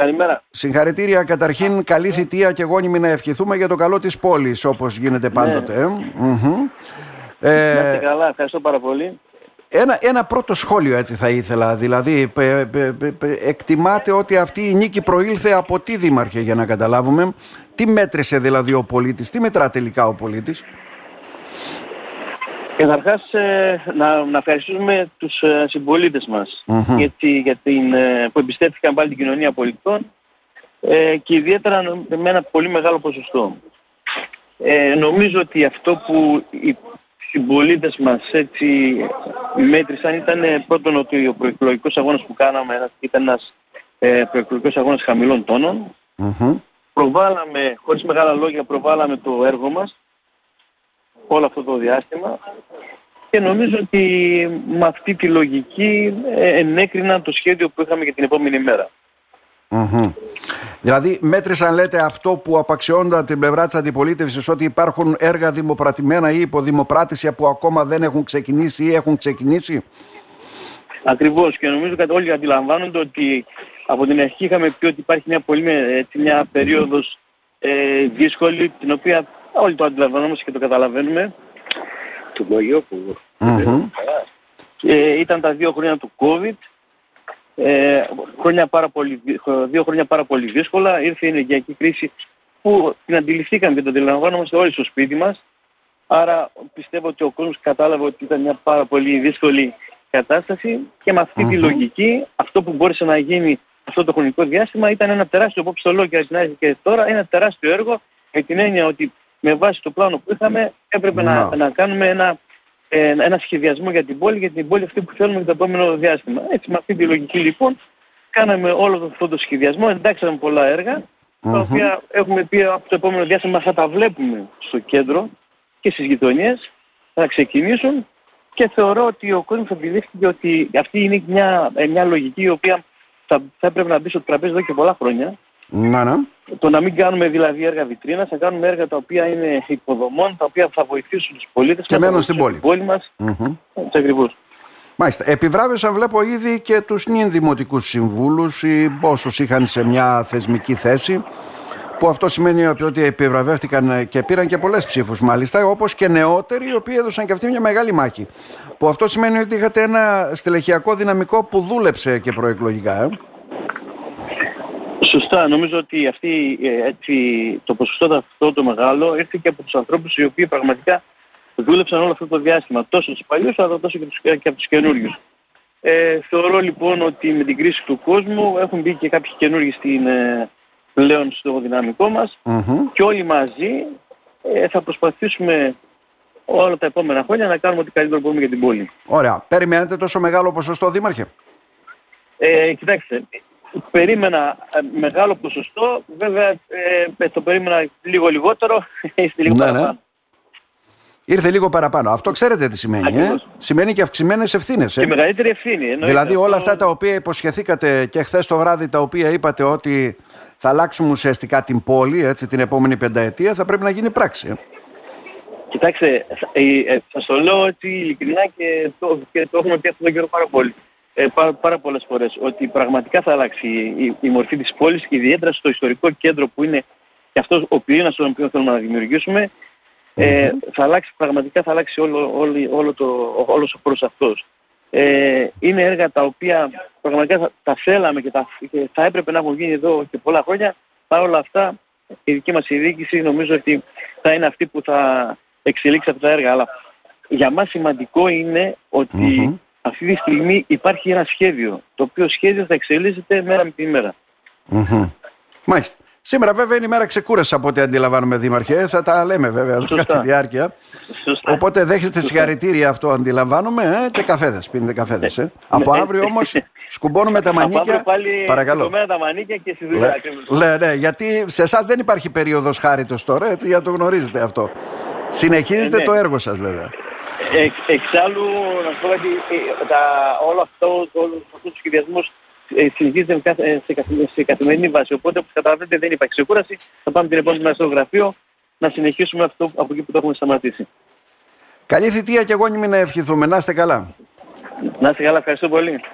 Καλημέρα. Συγχαρητήρια καταρχήν, καλή θητεία και γόνιμη να ευχηθούμε για το καλό της πόλης όπως γίνεται πάντοτε. Ε. Μμμ. Να είστε Ε, καλά, ευχαριστώ πάρα πολύ. ένα, ένα πρώτο σχόλιο έτσι θα ήθελα, δηλαδή πε- πε- πε- πε- εκτιμάτε ότι αυτή η νίκη προήλθε από τι δήμαρχε για να καταλάβουμε, τι μέτρησε δηλαδή ο πολίτης, τι μετρά τελικά ο πολίτης; Καταρχάς ε, να, να ευχαριστούμε τους ε, συμπολίτες μας Μμμ. γιατί, για την, ε, που εμπιστεύτηκαν πάλι την κοινωνία πολιτών ε, και ιδιαίτερα νο- με ένα πολύ μεγάλο ποσοστό. Ε, νομίζω ότι αυτό που οι συμπολίτες μας έτσι μέτρησαν ήταν ε, πρώτον ότι ο προεκλογικός αγώνας που κάναμε ήταν ένας ε, προεκλογικός αγώνας χαμηλών τόνων. Μμμ. προβάλαμε, χωρίς μεγάλα λόγια, προβάλαμε το έργο μας όλο αυτό το διάστημα και νομίζω ότι με αυτή τη λογική ε, ενέκριναν το σχέδιο που είχαμε για την επόμενη μέρα. Μμμ. Δηλαδή μέτρησαν λέτε αυτό που απαξιώνταν την πλευρά της αντιπολίτευσης ότι υπάρχουν έργα δημοπρατημένα ή υποδημοπράτηση που ακόμα δεν έχουν ξεκινήσει ή έχουν ξεκινήσει; Ακριβώς και νομίζω ότι όλοι αντιλαμβάνονται ότι από την αρχή είχαμε πει ότι υπάρχει μια πολύ με- έτσι, μια περίοδος ε, δύσκολη την οποία όλοι το αντιλαμβανόμαστε και το καταλαβαίνουμε. Του Λογιόπουλου. Μμμ. Ε, ήταν τα δύο χρόνια του COVID. Ε, χρόνια πάρα πολύ, δυ- δύο χρόνια πάρα πολύ δύσκολα. Ήρθε η ενεργειακή κρίση που την αντιληφθήκαμε και την αντιλαμβάνομαστε όλοι στο σπίτι μας. Άρα πιστεύω ότι ο κόσμος κατάλαβε ότι ήταν μια πάρα πολύ δύσκολη κατάσταση και με αυτή τη Μμμ. λογική αυτό που μπόρεσε να γίνει αυτό το χρονικό διάστημα ήταν ένα τεράστιο απόψε το λέω και την άρχη και τώρα ένα τεράστιο έργο με την έννοια ότι με βάση το πλάνο που είχαμε έπρεπε να, Να. να κάνουμε ένα, ε, ένα σχεδιασμό για την πόλη, για την πόλη αυτή που θέλουμε για το επόμενο διάστημα. Έτσι με αυτή τη λογική λοιπόν κάναμε όλο αυτό το σχεδιασμό, εντάξαμε πολλά έργα τα Μμμ. οποία έχουμε πει από το επόμενο διάστημα θα τα βλέπουμε στο κέντρο και στις γειτονιές, θα ξεκινήσουν και θεωρώ ότι ο κόσμος αντιλήφθηκε ότι αυτή είναι μια, ε, μια λογική η οποία θα, θα έπρεπε να μπει στο τραπέζι εδώ και πολλά χρόνια. Να, ναι. Το να μην κάνουμε δηλαδή έργα βιτρίνας, θα κάνουμε έργα τα οποία είναι υποδομών, τα οποία θα βοηθήσουν τους πολίτες Και μας, θα μένουν στην βοηθήσουν πόλη. την πόλη μας. Μμμ. Έτσι ακριβώς. Μάλιστα. Επιβράβευσα, βλέπω ήδη και τους νυν δημοτικούς συμβούλους, οι όσους είχαν σε μια θεσμική θέση, που αυτό σημαίνει ότι επιβραβεύτηκαν και πήραν και πολλές ψήφους μάλιστα, όπως και νεότεροι, οι οποίοι έδωσαν και αυτοί μια μεγάλη μάχη. Που αυτό σημαίνει ότι είχατε ένα στελεχειακό δυναμικό που δούλεψε και προεκλογικά. Ε. Σωστά. Νομίζω ότι αυτή, ε, έτσι, το ποσοστό αυτό το μεγάλο ήρθε και από τους ανθρώπους οι οποίοι πραγματικά δούλεψαν όλο αυτό το διάστημα. Τόσο τους παλιούς αλλά τόσο και, τους, και από τους καινούριους. Ε, θεωρώ λοιπόν ότι με την κρίση του κόσμου έχουν μπει και κάποιοι καινούργοι στην, ε, πλέον στο δυναμικό μας Μμμ. και όλοι μαζί ε, θα προσπαθήσουμε όλα τα επόμενα χρόνια να κάνουμε ό,τι καλύτερο μπορούμε για την πόλη. Ωραία. Περιμένετε τόσο μεγάλο ποσοστό, Δήμαρχε; Ε, κοιτάξτε, περίμενα ε, μεγάλο ποσοστό, βέβαια ε, το περίμενα λίγο λιγότερο, είστε λίγο Ναι, ναι. παραπάνω. Ήρθε λίγο παραπάνω. Αυτό ξέρετε τι σημαίνει. Ε; Ακριβώς. Σημαίνει και αυξημένες ευθύνες. Και Ε; μεγαλύτερη ευθύνη. εννοείται. Δηλαδή όλα Αυτό- αυτά τα οποία υποσχεθήκατε και χθες το βράδυ τα οποία είπατε ότι θα αλλάξουμε ουσιαστικά την πόλη έτσι, την επόμενη πενταετία θα πρέπει να γίνει πράξη. ε. Κοιτάξτε, ε, ε, σας το λέω έτσι ειλικρινά και το, και το έχουμε πει αυτόν τον καιρό πάρα πολύ. Ε, πάρα, πάρα πολλές φορές ότι πραγματικά θα αλλάξει η, η μορφή της πόλης και ιδιαίτερα στο ιστορικό κέντρο που είναι και αυτός ο πυρήνας τον οποίο θέλουμε να δημιουργήσουμε ε, θα αλλάξει, πραγματικά θα αλλάξει όλο, όλη- όλο το, όλος ο χώρος αυτός. Ε, είναι έργα τα οποία πραγματικά θα, τα θέλαμε και, τα, και θα έπρεπε να έχουν γίνει εδώ και πολλά χρόνια. Παρ' όλα αυτά η δική μας η διοίκηση νομίζω ότι θα είναι αυτή που θα εξελίξει αυτά τα έργα. Αλλά για μας σημαντικό είναι ότι Μμμ. Αυτή τη στιγμή υπάρχει ένα σχέδιο, το οποίο σχέδιο θα εξελίσσεται μέρα με τη μέρα. Μμμ. Μάλιστα. Σήμερα βέβαια είναι η μέρα ξεκούραση από ό,τι αντιλαμβάνομαι Δήμαρχε. Θα τα λέμε βέβαια εδώ Σωστά. κατά τη διάρκεια. Σωστά. Οπότε δέχεστε συγχαρητήρια αυτό αντιλαμβάνομαι ε, και καφέδες. Πίνετε καφέδες. Ε. Από ναι. αύριο όμως σκουμπώνουμε τα Από αύριο μανίκια. πάλι Παρακαλώ. σηκωμένα τα μανίκια και στη δουλειά. ακριβώς. Ναι, ναι, γιατί σε εσάς δεν υπάρχει περίοδος χάριτος τώρα, έτσι, για να το γνωρίζετε αυτό. Συνεχίζετε Ε, ναι. το έργο σας βέβαια. Εξ, εξάλλου, να σου πω ότι ε, τα, όλο αυτό, όλος αυτός ο σχεδιασμός ε, συνεχίζεται με κάθε- ε, σε, καθη- σε καθημερινή βάση. Οπότε, όπως καταλαβαίνετε, δεν υπάρχει ξεκούραση. Θα πάμε την επόμενη μέρα στο γραφείο να συνεχίσουμε αυτό από εκεί που το έχουμε σταματήσει. Καλή θητεία και γόνιμη να ευχηθούμε. Να είστε καλά. Να είστε καλά, ευχαριστώ πολύ.